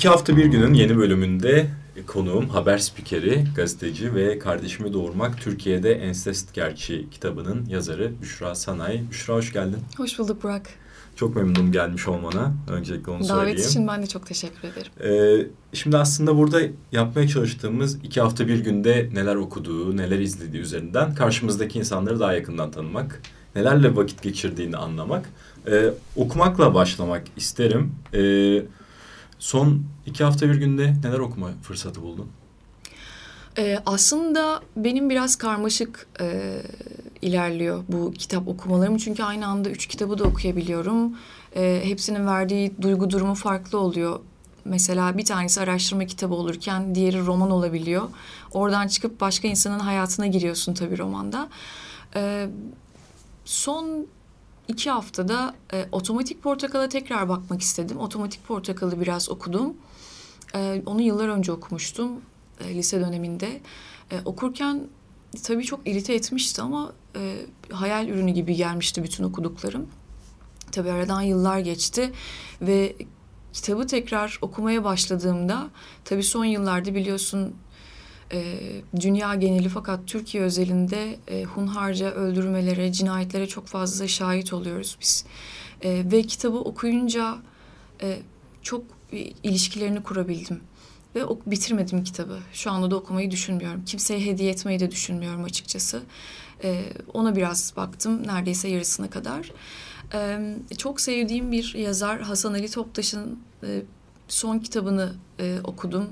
İki hafta bir günün yeni bölümünde konuğum haber spikeri, gazeteci ve Kardeşimi Doğurmak Türkiye'de Ensest Gerçi kitabının yazarı Büşra Sanay. Büşra hoş geldin. Hoş bulduk Burak. Çok memnunum gelmiş olmana. Öncelikle onu söyleyeyim. Davet için ben de çok teşekkür ederim. Ee, şimdi aslında burada yapmaya çalıştığımız iki hafta bir günde neler okuduğu, neler izlediği üzerinden karşımızdaki insanları daha yakından tanımak, nelerle vakit geçirdiğini anlamak, ee, okumakla başlamak isterim. Ee, son iki hafta bir günde neler okuma fırsatı buldun? Ee, aslında benim biraz karmaşık e, ilerliyor bu kitap okumalarım. Çünkü aynı anda üç kitabı da okuyabiliyorum. E, hepsinin verdiği duygu durumu farklı oluyor. Mesela bir tanesi araştırma kitabı olurken diğeri roman olabiliyor. Oradan çıkıp başka insanın hayatına giriyorsun tabii romanda. E, son iki haftada e, Otomatik Portakal'a tekrar bakmak istedim. Otomatik Portakal'ı biraz okudum. E, onu yıllar önce okumuştum e, lise döneminde. E, okurken tabii çok irite etmişti ama e, hayal ürünü gibi gelmişti bütün okuduklarım. Tabii aradan yıllar geçti ve kitabı tekrar okumaya başladığımda tabii son yıllarda biliyorsun e, dünya geneli fakat Türkiye özelinde e, hunharca öldürmelere, cinayetlere çok fazla şahit oluyoruz biz. E, ve kitabı okuyunca e, çok ilişkilerini kurabildim. Ve ok bitirmedim kitabı. Şu anda da okumayı düşünmüyorum. Kimseye hediye etmeyi de düşünmüyorum açıkçası. Ee, ona biraz baktım neredeyse yarısına kadar. Ee, çok sevdiğim bir yazar Hasan Ali Toptaş'ın e, son kitabını e, okudum.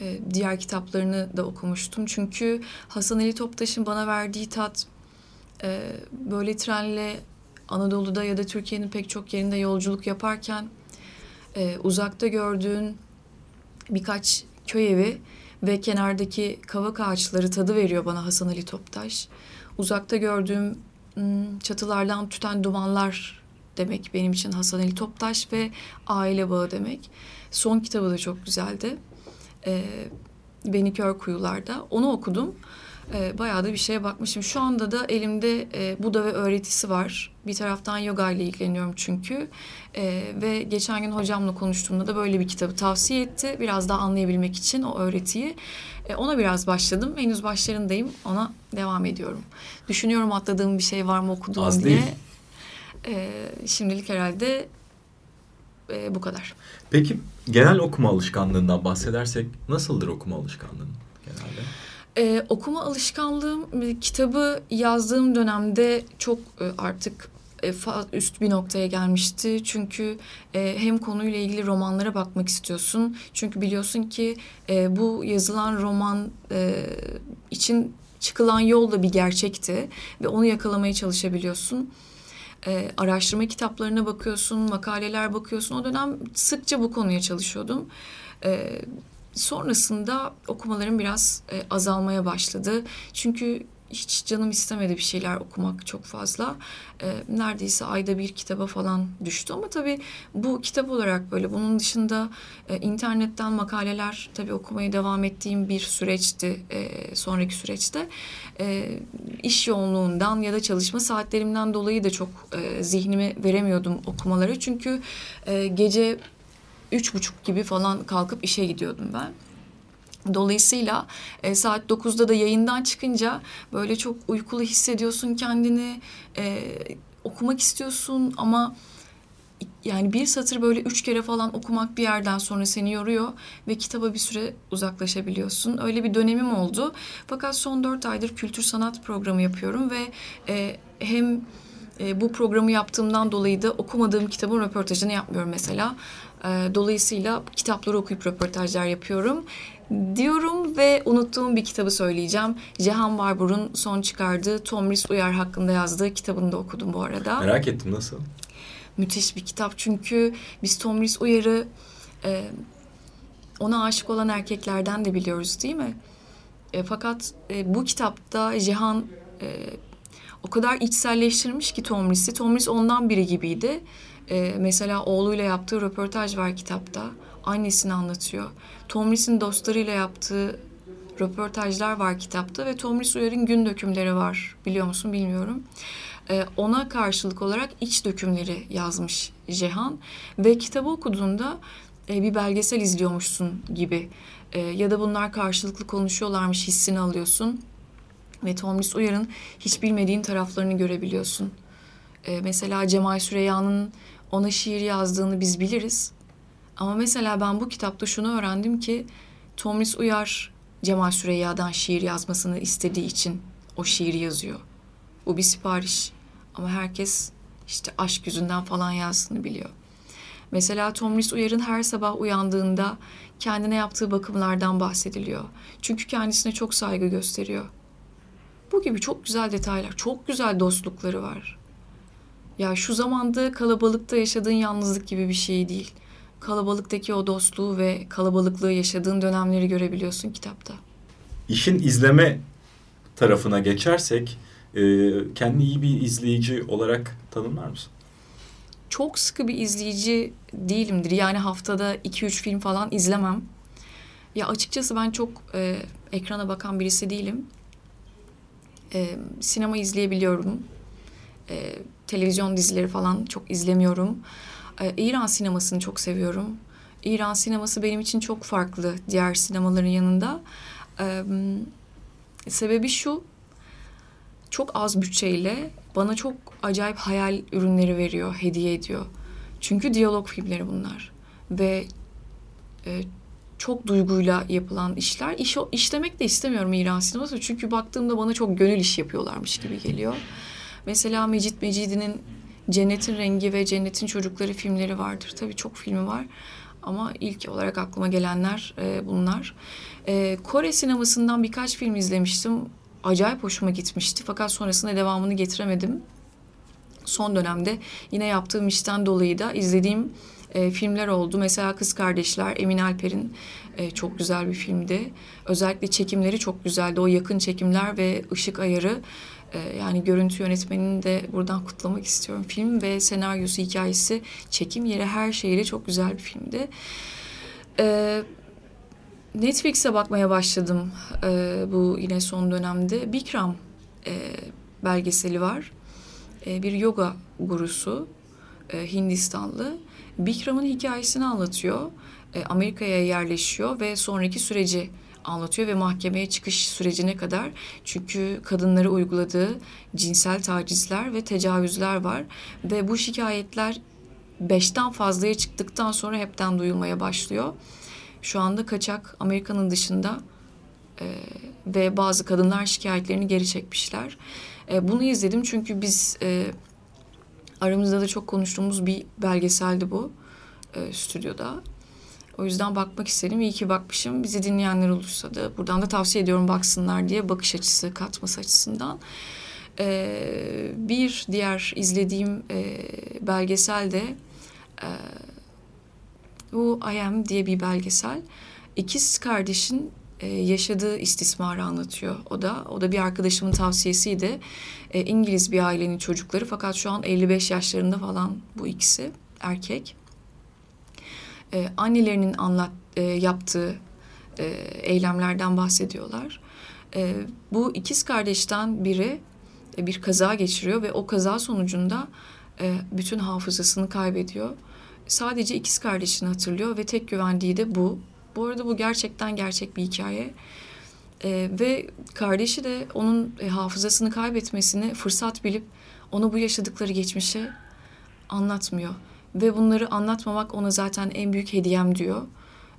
E, diğer kitaplarını da okumuştum. Çünkü Hasan Ali Toptaş'ın bana verdiği tat e, böyle trenle Anadolu'da ya da Türkiye'nin pek çok yerinde yolculuk yaparken e, uzakta gördüğün birkaç köy evi ve kenardaki kavak ağaçları tadı veriyor bana Hasan Ali Toptaş. Uzakta gördüğüm çatılardan tüten dumanlar demek benim için Hasan Ali Toptaş ve aile bağı demek. Son kitabı da çok güzeldi. Ee, Beni Kör Kuyular'da. Onu okudum e, bayağı da bir şeye bakmışım. Şu anda da elimde e, Buda ve öğretisi var. Bir taraftan yoga ile ilgileniyorum çünkü. E, ve geçen gün hocamla konuştuğumda da böyle bir kitabı tavsiye etti. Biraz daha anlayabilmek için o öğretiyi. E, ona biraz başladım. Henüz başlarındayım. Ona devam ediyorum. Düşünüyorum atladığım bir şey var mı okuduğum Az diye. Değil. E, şimdilik herhalde e, bu kadar. Peki genel okuma alışkanlığından bahsedersek nasıldır okuma alışkanlığın genelde? Ee, okuma alışkanlığım kitabı yazdığım dönemde çok e, artık e, üst bir noktaya gelmişti. Çünkü e, hem konuyla ilgili romanlara bakmak istiyorsun. Çünkü biliyorsun ki e, bu yazılan roman e, için çıkılan yol da bir gerçekti. Ve onu yakalamaya çalışabiliyorsun. E, araştırma kitaplarına bakıyorsun, makaleler bakıyorsun. O dönem sıkça bu konuya çalışıyordum. E, sonrasında okumalarım biraz e, azalmaya başladı. Çünkü hiç canım istemedi bir şeyler okumak çok fazla. E, neredeyse ayda bir kitaba falan düştü ama tabii bu kitap olarak böyle bunun dışında e, internetten makaleler tabii okumaya devam ettiğim bir süreçti e, sonraki süreçte. E, iş yoğunluğundan ya da çalışma saatlerimden dolayı da çok e, zihnimi veremiyordum okumalara. Çünkü e, gece üç buçuk gibi falan kalkıp işe gidiyordum ben. Dolayısıyla e, saat 9'da da yayından çıkınca böyle çok uykulu hissediyorsun kendini. E, okumak istiyorsun ama yani bir satır böyle üç kere falan okumak bir yerden sonra seni yoruyor ve kitaba bir süre uzaklaşabiliyorsun. Öyle bir dönemim oldu. Fakat son dört aydır kültür sanat programı yapıyorum ve e, hem e, bu programı yaptığımdan dolayı da okumadığım kitabın röportajını yapmıyorum mesela. E, dolayısıyla kitapları okuyup röportajlar yapıyorum diyorum ve unuttuğum bir kitabı söyleyeceğim. Cihan Barbur'un son çıkardığı Tomris Uyar hakkında yazdığı kitabını da okudum bu arada. Merak ettim nasıl? Müthiş bir kitap çünkü biz Tomris Uyar'ı e, ona aşık olan erkeklerden de biliyoruz değil mi? E, fakat e, bu kitapta Cihan e, o kadar içselleştirmiş ki Tomris'i. Tomris ondan biri gibiydi. E, mesela oğluyla yaptığı röportaj var kitapta. Annesini anlatıyor. Tomris'in dostlarıyla yaptığı röportajlar var kitapta ve Tomris Uyar'ın gün dökümleri var. Biliyor musun bilmiyorum. E, ona karşılık olarak iç dökümleri yazmış Cihan. Ve kitabı okuduğunda e, bir belgesel izliyormuşsun gibi. E, ya da bunlar karşılıklı konuşuyorlarmış hissini alıyorsun. Ve Tomris Uyar'ın hiç bilmediğin taraflarını görebiliyorsun. E, mesela Cemal Süreyya'nın ona şiir yazdığını biz biliriz. Ama mesela ben bu kitapta şunu öğrendim ki Tomris Uyar Cemal Süreyya'dan şiir yazmasını istediği için o şiiri yazıyor. Bu bir sipariş. Ama herkes işte aşk yüzünden falan yazdığını biliyor. Mesela Tomris Uyar'ın her sabah uyandığında kendine yaptığı bakımlardan bahsediliyor. Çünkü kendisine çok saygı gösteriyor. Bu gibi çok güzel detaylar, çok güzel dostlukları var. Ya şu zamanda kalabalıkta yaşadığın yalnızlık gibi bir şey değil. Kalabalıktaki o dostluğu ve kalabalıklığı yaşadığın dönemleri görebiliyorsun kitapta. İşin izleme tarafına geçersek, e, kendini iyi bir izleyici olarak tanımlar mısın? çok sıkı bir izleyici değilimdir. Yani haftada 2-3 film falan izlemem. Ya açıkçası ben çok e, ekrana bakan birisi değilim. E, sinema izleyebiliyorum. E, televizyon dizileri falan çok izlemiyorum. E, İran sinemasını çok seviyorum. İran sineması benim için çok farklı diğer sinemaların yanında. E, sebebi şu, çok az bütçeyle bana çok acayip hayal ürünleri veriyor, hediye ediyor. Çünkü diyalog filmleri bunlar. Ve e, çok duyguyla yapılan işler. İş, işlemek de istemiyorum İran sineması. Çünkü baktığımda bana çok gönül iş yapıyorlarmış gibi geliyor. Mesela Mecit Mecidi'nin Cennetin Rengi ve Cennetin Çocukları filmleri vardır. Tabii çok filmi var. Ama ilk olarak aklıma gelenler e, bunlar. E, Kore sinemasından birkaç film izlemiştim acayip hoşuma gitmişti. Fakat sonrasında devamını getiremedim. Son dönemde yine yaptığım işten dolayı da izlediğim e, filmler oldu. Mesela Kız Kardeşler, Emin Alper'in e, çok güzel bir filmdi. Özellikle çekimleri çok güzeldi. O yakın çekimler ve ışık ayarı e, yani görüntü yönetmenini de buradan kutlamak istiyorum. Film ve senaryosu, hikayesi, çekim yeri her şeyiyle çok güzel bir filmdi. E, Netflix'e bakmaya başladım e, bu yine son dönemde. Bikram e, belgeseli var. E, bir yoga gurusu e, Hindistanlı. Bikram'ın hikayesini anlatıyor. E, Amerika'ya yerleşiyor ve sonraki süreci anlatıyor ve mahkemeye çıkış sürecine kadar çünkü kadınları uyguladığı cinsel tacizler ve tecavüzler var ve bu şikayetler beşten fazlaya çıktıktan sonra hepten duyulmaya başlıyor şu anda kaçak Amerika'nın dışında e, ve bazı kadınlar şikayetlerini geri çekmişler. E, bunu izledim çünkü biz e, aramızda da çok konuştuğumuz bir belgeseldi bu e, stüdyoda. O yüzden bakmak istedim. İyi ki bakmışım. Bizi dinleyenler olursa da buradan da tavsiye ediyorum baksınlar diye bakış açısı katması açısından. Ee, bir diğer izlediğim e, belgesel de e, bu I Am diye bir belgesel. İkiz kardeşin e, yaşadığı istismarı anlatıyor o da. O da bir arkadaşımın tavsiyesiydi. E, İngiliz bir ailenin çocukları fakat şu an 55 yaşlarında falan bu ikisi erkek. E, annelerinin anlat e, yaptığı e, eylemlerden bahsediyorlar. E, bu ikiz kardeşten biri e, bir kaza geçiriyor ve o kaza sonucunda e, bütün hafızasını kaybediyor sadece ikiz kardeşini hatırlıyor ve tek güvendiği de bu. Bu arada bu gerçekten gerçek bir hikaye. Ee, ve kardeşi de onun e, hafızasını kaybetmesini fırsat bilip ona bu yaşadıkları geçmişi anlatmıyor. Ve bunları anlatmamak ona zaten en büyük hediyem diyor.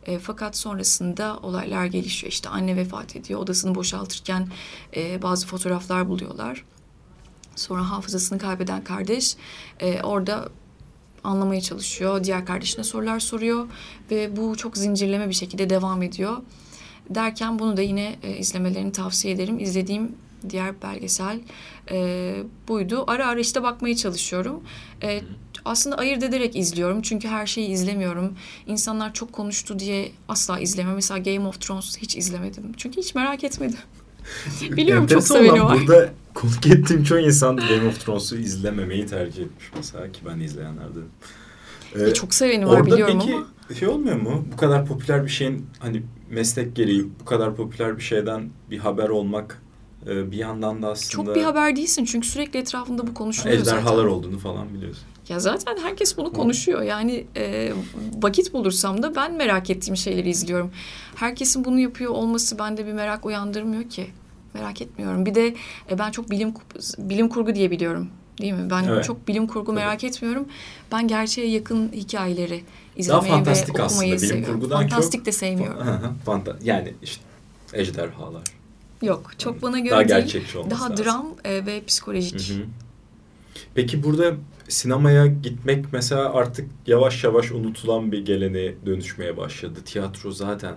E, fakat sonrasında olaylar gelişiyor. İşte anne vefat ediyor. Odasını boşaltırken e, bazı fotoğraflar buluyorlar. Sonra hafızasını kaybeden kardeş e, orada anlamaya çalışıyor. Diğer kardeşine sorular soruyor ve bu çok zincirleme bir şekilde devam ediyor. Derken bunu da yine e, izlemelerini tavsiye ederim. İzlediğim Diğer belgesel e, buydu. Ara ara işte bakmaya çalışıyorum. E, aslında ayırt ederek izliyorum. Çünkü her şeyi izlemiyorum. İnsanlar çok konuştu diye asla izlemiyorum. Mesela Game of Thrones hiç izlemedim. Çünkü hiç merak etmedim. Biliyorum çok seveni var. Burada konuk ettiğim çoğu insan Game of Thrones'u izlememeyi tercih etmiş mesela ki ben izleyenlerdenim. E, çok seveni var orada biliyorum peki, ama. şey olmuyor mu? Bu kadar popüler bir şeyin hani meslek gereği bu kadar popüler bir şeyden bir haber olmak e, bir yandan da aslında Çok bir haber değilsin çünkü sürekli etrafında bu konuşuluyor ejderhalar zaten. olduğunu falan biliyorsun. Ya zaten herkes bunu konuşuyor. Yani e, vakit bulursam da ben merak ettiğim şeyleri izliyorum. Herkesin bunu yapıyor olması bende bir merak uyandırmıyor ki. Merak etmiyorum. Bir de e, ben çok bilim bilim kurgu diye biliyorum. Değil mi? Ben Evet. çok bilim kurgu Tabii. merak etmiyorum. Ben gerçeğe yakın hikayeleri Daha izlemeyi ve fantastik okumayı aslında bilim seviyorum. kurgudan çok. Fantastik de sevmiyorum. Fanta yani işte ejderhalar. Yok, çok bana göre Daha değil. Daha dram e, ve psikolojik. Hı hı. Peki burada sinemaya gitmek mesela artık yavaş yavaş unutulan bir geleneğe dönüşmeye başladı. Tiyatro zaten.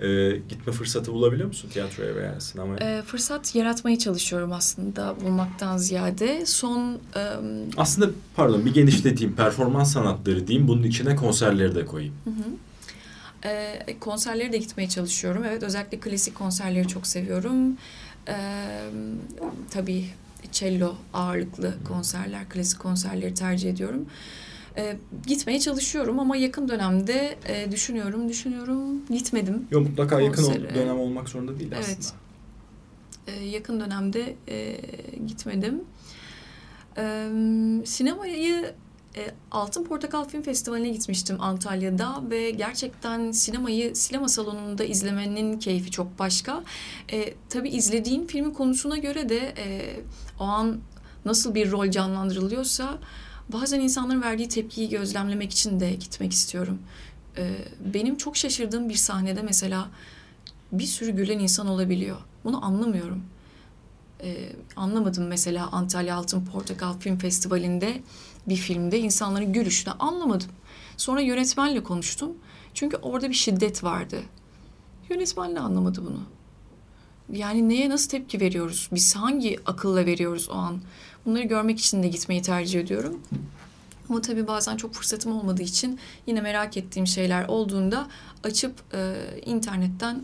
Ee, gitme fırsatı bulabiliyor musun tiyatroya veya sinemaya? E, fırsat yaratmaya çalışıyorum aslında bulmaktan ziyade. Son e, Aslında pardon bir genişleteyim performans sanatları diyeyim bunun içine konserleri de koyayım. Hı hı. Ee, konserlere de gitmeye çalışıyorum. Evet özellikle klasik konserleri çok seviyorum. Ee, tabii cello ağırlıklı konserler, klasik konserleri tercih ediyorum. Ee, gitmeye çalışıyorum ama yakın dönemde e, düşünüyorum, düşünüyorum. Gitmedim. Yok mutlaka yakın Konsere. dönem olmak zorunda değil Evet. aslında. Ee, yakın dönemde e, gitmedim. Ee, sinemayı e, Altın Portakal Film Festivali'ne gitmiştim Antalya'da ve gerçekten sinemayı sinema salonunda izlemenin keyfi çok başka. E, tabii izlediğin filmin konusuna göre de e, o an nasıl bir rol canlandırılıyorsa bazen insanların verdiği tepkiyi gözlemlemek için de gitmek istiyorum. E, benim çok şaşırdığım bir sahnede mesela bir sürü gülen insan olabiliyor. Bunu anlamıyorum. Ee, anlamadım mesela Antalya Altın Portakal Film Festivali'nde bir filmde insanların gülüşünü anlamadım. Sonra yönetmenle konuştum. Çünkü orada bir şiddet vardı. Yönetmen de anlamadı bunu. Yani neye nasıl tepki veriyoruz? Biz hangi akılla veriyoruz o an? Bunları görmek için de gitmeyi tercih ediyorum. Ama tabii bazen çok fırsatım olmadığı için yine merak ettiğim şeyler olduğunda açıp e, internetten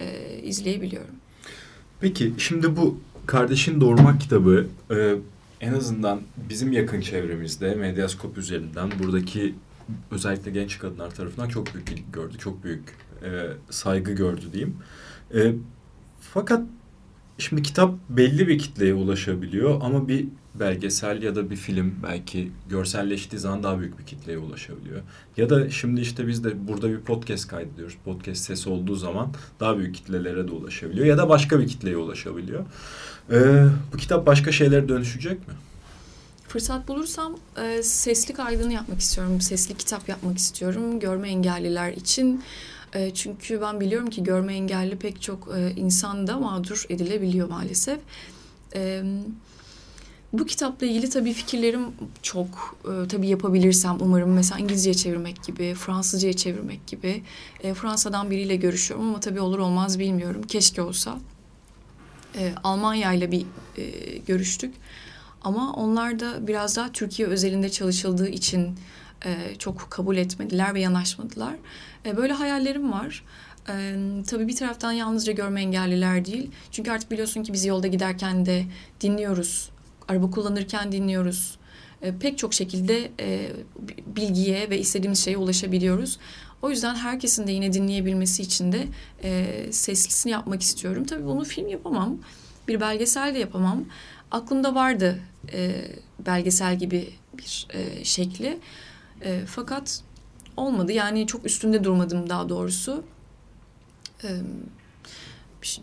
e, izleyebiliyorum. Peki şimdi bu Kardeşin Doğurmak kitabı e, en azından bizim yakın çevremizde Medyaskop üzerinden buradaki özellikle genç kadınlar tarafından çok büyük ilgi gördü. Çok büyük e, saygı gördü diyeyim. E, fakat şimdi kitap belli bir kitleye ulaşabiliyor ama bir belgesel ya da bir film belki görselleştiği zaman daha büyük bir kitleye ulaşabiliyor. Ya da şimdi işte biz de burada bir podcast kaydediyoruz. Podcast sesi olduğu zaman daha büyük kitlelere de ulaşabiliyor ya da başka bir kitleye ulaşabiliyor. Ee, bu kitap başka şeylere dönüşecek mi? Fırsat bulursam e, sesli kaydını yapmak istiyorum. Sesli kitap yapmak istiyorum. Görme engelliler için. E, çünkü ben biliyorum ki görme engelli pek çok e, insan da mağdur edilebiliyor maalesef. E, bu kitapla ilgili tabii fikirlerim çok. E, tabii yapabilirsem umarım mesela İngilizceye çevirmek gibi, Fransızcaya çevirmek gibi. E, Fransa'dan biriyle görüşüyorum ama tabii olur olmaz bilmiyorum. Keşke olsa. E, Almanya ile bir e, görüştük. Ama onlar da biraz daha Türkiye özelinde çalışıldığı için e, çok kabul etmediler ve yanaşmadılar. E, böyle hayallerim var. E, tabii bir taraftan yalnızca görme engelliler değil. Çünkü artık biliyorsun ki biz yolda giderken de dinliyoruz. Araba kullanırken dinliyoruz. E, pek çok şekilde e, bilgiye ve istediğimiz şeye ulaşabiliyoruz. O yüzden herkesin de yine dinleyebilmesi için de e, seslisini yapmak istiyorum. Tabii bunu film yapamam. Bir belgesel de yapamam. Aklımda vardı e, belgesel gibi bir e, şekli. E, fakat olmadı. Yani çok üstünde durmadım daha doğrusu. E,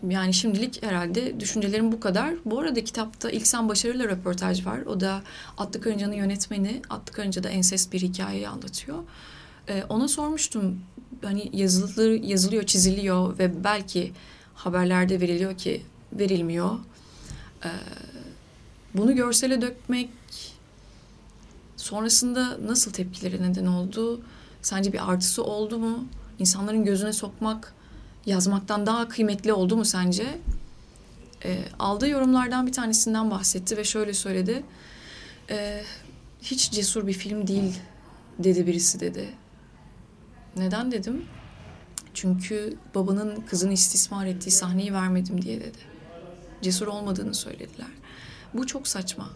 yani şimdilik herhalde düşüncelerim bu kadar. Bu arada kitapta İlksen Başarı'yla röportaj var. O da Atlı Karınca'nın yönetmeni. Atlı Karınca'da ensest bir hikayeyi anlatıyor. E, ona sormuştum. Hani yazılır, yazılıyor, çiziliyor ve belki haberlerde veriliyor ki verilmiyor. E, bunu görsele dökmek sonrasında nasıl tepkilere neden oldu? Sence bir artısı oldu mu? İnsanların gözüne sokmak yazmaktan daha kıymetli oldu mu sence? E, aldığı yorumlardan bir tanesinden bahsetti ve şöyle söyledi. E, hiç cesur bir film değil dedi birisi dedi. Neden dedim? Çünkü babanın kızını istismar ettiği sahneyi vermedim diye dedi. Cesur olmadığını söylediler. Bu çok saçma.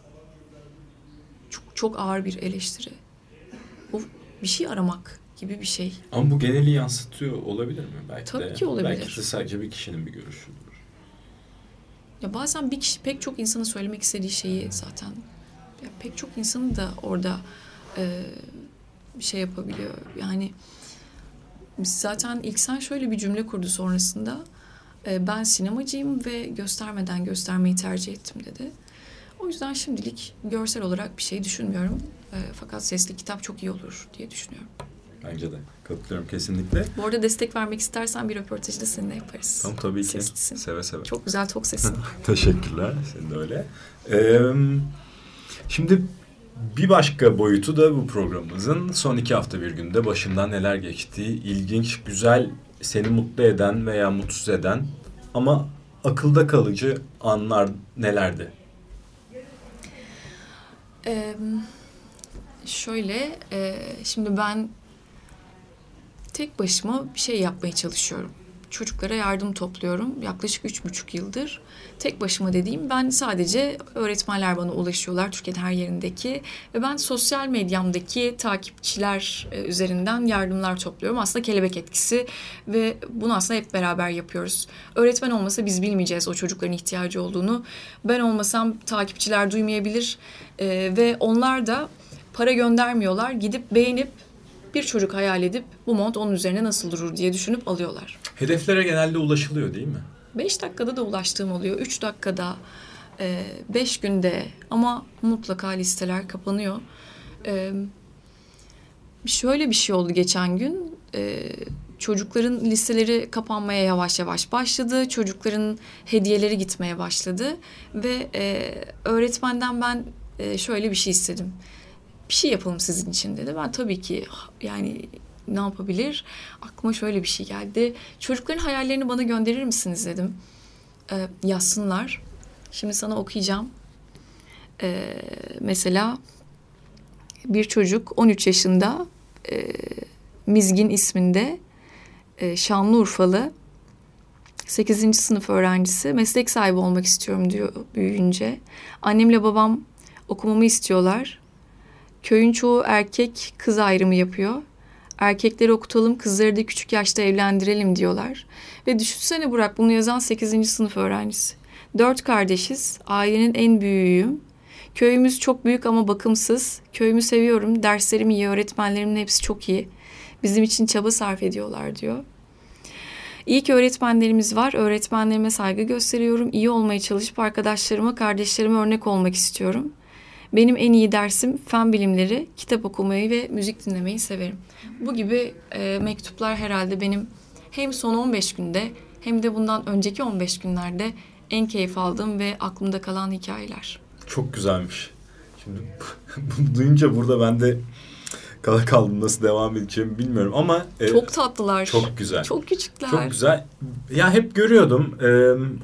Çok, çok ağır bir eleştiri. Bu bir şey aramak gibi bir şey. Ama bu geneli yansıtıyor olabilir mi? Belki Tabii de, ki olabilir. Belki de sadece bir kişinin bir görüşüdür. Ya bazen bir kişi pek çok insanın söylemek istediği şeyi zaten ya pek çok insanı da orada e, şey yapabiliyor. Yani zaten ilk sen şöyle bir cümle kurdu sonrasında. E, ben sinemacıyım ve göstermeden göstermeyi tercih ettim dedi. O yüzden şimdilik görsel olarak bir şey düşünmüyorum. E, fakat sesli kitap çok iyi olur diye düşünüyorum. Bence de. Katılıyorum kesinlikle. Bu arada destek vermek istersen bir röportajı da seninle yaparız. Tamam tabii ki. Seslisin. Seve seve. Çok güzel tok sesin. Teşekkürler. Senin de öyle. Ee, şimdi bir başka boyutu da bu programımızın son iki hafta bir günde başından neler geçtiği, ilginç, güzel, seni mutlu eden veya mutsuz eden ama akılda kalıcı anlar nelerdi? Ee, şöyle, e, şimdi ben tek başıma bir şey yapmaya çalışıyorum. Çocuklara yardım topluyorum. Yaklaşık üç buçuk yıldır. Tek başıma dediğim ben sadece öğretmenler bana ulaşıyorlar Türkiye'nin her yerindeki. Ve ben sosyal medyamdaki takipçiler e, üzerinden yardımlar topluyorum. Aslında kelebek etkisi ve bunu aslında hep beraber yapıyoruz. Öğretmen olmasa biz bilmeyeceğiz o çocukların ihtiyacı olduğunu. Ben olmasam takipçiler duymayabilir. E, ve onlar da para göndermiyorlar. Gidip beğenip bir çocuk hayal edip bu mont onun üzerine nasıl durur diye düşünüp alıyorlar. Hedeflere genelde ulaşılıyor değil mi? Beş dakikada da ulaştığım oluyor. Üç dakikada, e, beş günde ama mutlaka listeler kapanıyor. E, şöyle bir şey oldu geçen gün. E, çocukların listeleri kapanmaya yavaş yavaş başladı. Çocukların hediyeleri gitmeye başladı. Ve e, öğretmenden ben e, şöyle bir şey istedim bir şey yapalım sizin için dedi. Ben tabii ki yani ne yapabilir? Aklıma şöyle bir şey geldi. Çocukların hayallerini bana gönderir misiniz dedim. Ee, yazsınlar. Şimdi sana okuyacağım. Ee, mesela bir çocuk 13 yaşında e, Mizgin isminde e, Şanlıurfalı 8. sınıf öğrencisi meslek sahibi olmak istiyorum diyor büyüyünce. Annemle babam okumamı istiyorlar. Köyün çoğu erkek kız ayrımı yapıyor. Erkekleri okutalım, kızları da küçük yaşta evlendirelim diyorlar. Ve düşünsene Burak bunu yazan 8. sınıf öğrencisi. Dört kardeşiz, ailenin en büyüğüyüm. Köyümüz çok büyük ama bakımsız. Köyümü seviyorum, derslerim iyi, öğretmenlerimin hepsi çok iyi. Bizim için çaba sarf ediyorlar diyor. İyi ki öğretmenlerimiz var. Öğretmenlerime saygı gösteriyorum. İyi olmaya çalışıp arkadaşlarıma, kardeşlerime örnek olmak istiyorum.'' Benim en iyi dersim fen bilimleri, kitap okumayı ve müzik dinlemeyi severim. Bu gibi e, mektuplar herhalde benim hem son 15 günde hem de bundan önceki 15 günlerde en keyif aldığım ve aklımda kalan hikayeler. Çok güzelmiş. Şimdi bunu duyunca burada ben de kala kaldım nasıl devam edeceğimi bilmiyorum ama e, çok tatlılar. Çok güzel. Çok küçükler. Çok güzel. Ya hep görüyordum. E,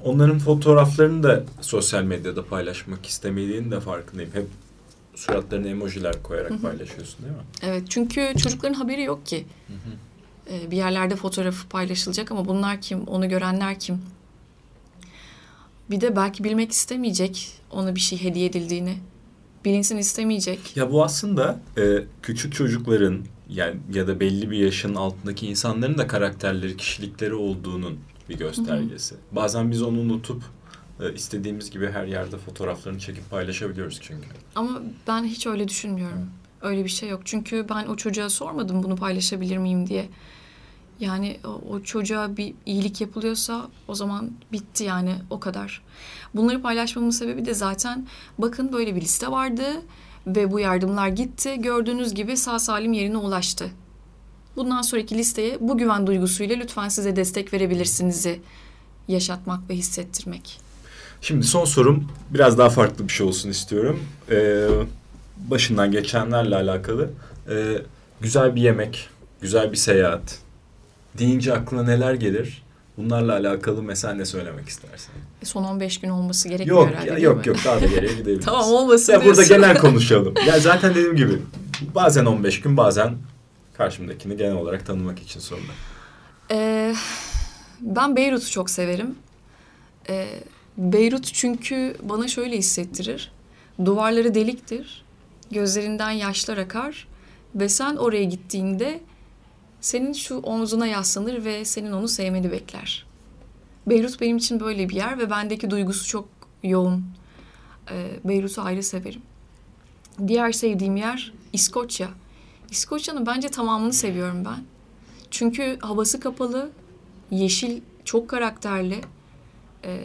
onların fotoğraflarını da sosyal medyada paylaşmak istemediğini de farkındayım. Hep suratlarına emojiler koyarak paylaşıyorsun değil mi? Evet çünkü çocukların haberi yok ki. Ee, bir yerlerde fotoğrafı paylaşılacak ama bunlar kim? Onu görenler kim? Bir de belki bilmek istemeyecek ona bir şey hediye edildiğini. Bilinsin istemeyecek. Ya bu aslında e, küçük çocukların yani ya da belli bir yaşın altındaki insanların da karakterleri, kişilikleri olduğunun bir göstergesi. Hı-hı. Bazen biz onu unutup e, istediğimiz gibi her yerde fotoğraflarını çekip paylaşabiliyoruz çünkü. Ama ben hiç öyle düşünmüyorum. Öyle bir şey yok. Çünkü ben o çocuğa sormadım bunu paylaşabilir miyim diye. Yani o, çocuğa bir iyilik yapılıyorsa o zaman bitti yani o kadar. Bunları paylaşmamın sebebi de zaten bakın böyle bir liste vardı ve bu yardımlar gitti. Gördüğünüz gibi sağ salim yerine ulaştı. Bundan sonraki listeye bu güven duygusuyla lütfen size destek verebilirsiniz'i yaşatmak ve hissettirmek. Şimdi son sorum biraz daha farklı bir şey olsun istiyorum. Ee, başından geçenlerle alakalı. Ee, güzel bir yemek, güzel bir seyahat deyince aklına neler gelir? Bunlarla alakalı mesela ne söylemek istersin? E, son 15 gün olması gerekmiyor Yok herhalde ya, yok yok daha da geriye gidebiliriz. Tamam olmasın Ya burada genel konuşalım. Ya zaten dediğim gibi bazen 15 gün bazen karşımdakini genel olarak tanımak için sorular. Ee, ben Beyrut'u çok severim. Ee, Beyrut çünkü bana şöyle hissettirir. Duvarları deliktir. Gözlerinden yaşlar akar. Ve sen oraya gittiğinde senin şu omzuna yaslanır ve senin onu sevmeni bekler. Beyrut benim için böyle bir yer ve bendeki duygusu çok yoğun. Ee, Beyrut'u ayrı severim. Diğer sevdiğim yer İskoçya. İskoçya'nın bence tamamını seviyorum ben. Çünkü havası kapalı, yeşil, çok karakterli. Ee,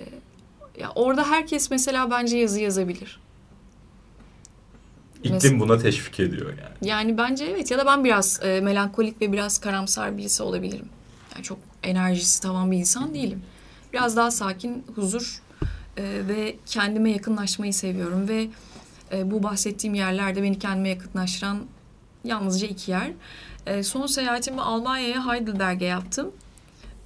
ya orada herkes mesela bence yazı yazabilir. İklim buna teşvik ediyor yani. Yani bence evet ya da ben biraz e, melankolik ve biraz karamsar birisi olabilirim. Yani çok enerjisi tavan bir insan değilim. Biraz daha sakin, huzur e, ve kendime yakınlaşmayı seviyorum ve e, bu bahsettiğim yerlerde beni kendime yakınlaştıran yalnızca iki yer. E, son seyahatimi Almanya'ya Heidelberg'e yaptım.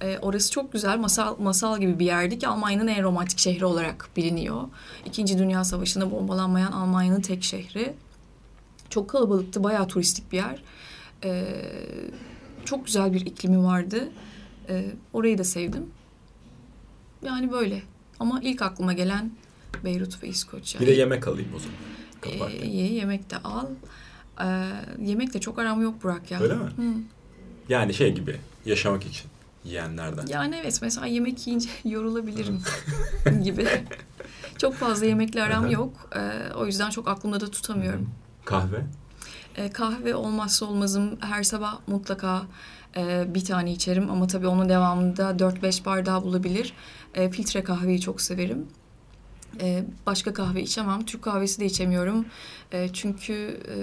E, orası çok güzel, masal masal gibi bir yerdi ki Almanya'nın en romantik şehri olarak biliniyor. İkinci Dünya Savaşı'nda bombalanmayan Almanya'nın tek şehri. Çok kalabalıktı, bayağı turistik bir yer. Ee, çok güzel bir iklimi vardı. Ee, orayı da sevdim. Yani böyle. Ama ilk aklıma gelen Beyrut ve İskoçya. Bir de yemek alayım o zaman. Kaparken. ye, yemek de al. Ee, yemek de çok aram yok Burak ya. Öyle mi? Hı. Yani şey gibi yaşamak için yiyenlerden. Yani evet mesela yemek yiyince yorulabilirim gibi. Çok fazla yemekle aram yok. Ee, o yüzden çok aklımda da tutamıyorum. Kahve. E, kahve olmazsa olmazım. Her sabah mutlaka e, bir tane içerim ama tabii onun devamında 4-5 bardağı bulabilir. E, filtre kahveyi çok severim. E, başka kahve içemem. Türk kahvesi de içemiyorum. E, çünkü e,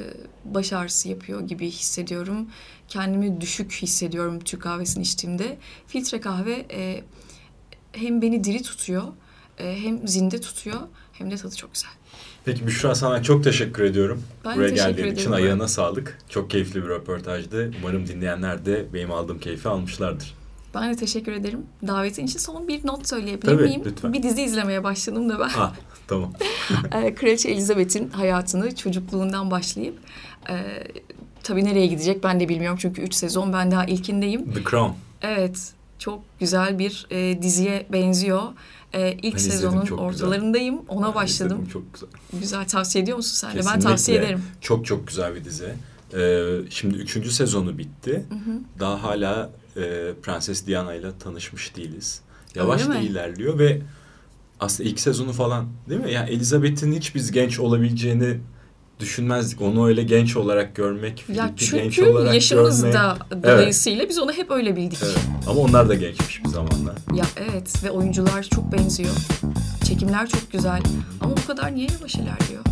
baş ağrısı yapıyor gibi hissediyorum. Kendimi düşük hissediyorum Türk kahvesini içtiğimde. Filtre kahve e, hem beni diri tutuyor, e, hem zinde tutuyor, hem de tadı çok güzel. Peki Büşra sana çok teşekkür ediyorum. Ben Buraya teşekkür geldiğin için ayağına sağlık. Çok keyifli bir röportajdı. Umarım dinleyenler de benim aldığım keyfi almışlardır. Ben de teşekkür ederim. Davetin için son bir not söyleyebilir Tabii, miyim? lütfen. Bir dizi izlemeye başladım da ben. Ha tamam. Ee, Kraliçe Elizabeth'in hayatını çocukluğundan başlayıp e, tabii nereye gidecek ben de bilmiyorum çünkü 3 sezon ben daha ilkindeyim. The Crown. Evet çok güzel bir e, diziye benziyor. E, ilk Ben izledim, sezonun güzel. ortalarındayım. Ona Ben başladım. izledim, Çok güzel. Güzel tavsiye ediyor musun sen de? Ben tavsiye ederim. Çok çok güzel bir dizi. Ee, şimdi üçüncü sezonu bitti. Daha hala e, Prenses Diana ile tanışmış değiliz. Yavaş Öyle da mi? ilerliyor ve aslında ilk sezonu falan değil mi? Yani Elizabeth'in hiç biz genç olabileceğini düşünmezdik. Onu öyle genç olarak görmek, Ya Philip'i genç çünkü olarak yaşımız görmek. da dolayısıyla biz onu hep öyle bildik. Evet. Ama onlar da gençmiş bir zamanlar. Ya evet ve oyuncular çok benziyor. Çekimler çok güzel. Ama bu kadar niye yavaş ilerliyor?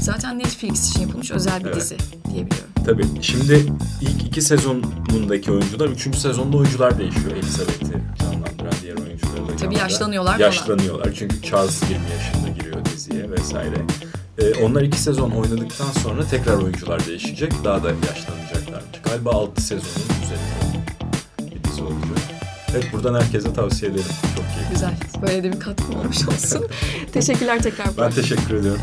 Zaten Netflix için yapılmış özel bir Evet. dizi diyebiliyorum. Tabii şimdi ilk iki sezonundaki oyuncular, üçüncü sezonda oyuncular değişiyor. Elizabeth'i canlandıran diğer oyuncuları da Tabii canlandıran. yaşlanıyorlar falan. Yaşlanıyorlar çünkü Charles 20 yaşında giriyor diziye vesaire. Ee, onlar iki sezon oynadıktan sonra tekrar oyuncular değişecek. Daha da yaşlanacaklarmış. Galiba altı sezonun üzerinde bir dizi olacak. Evet buradan herkese tavsiye ederim. Çok keyifli. Güzel. Böyle de bir katkım olmuş olsun. Teşekkürler tekrar. Ben teşekkür ediyorum.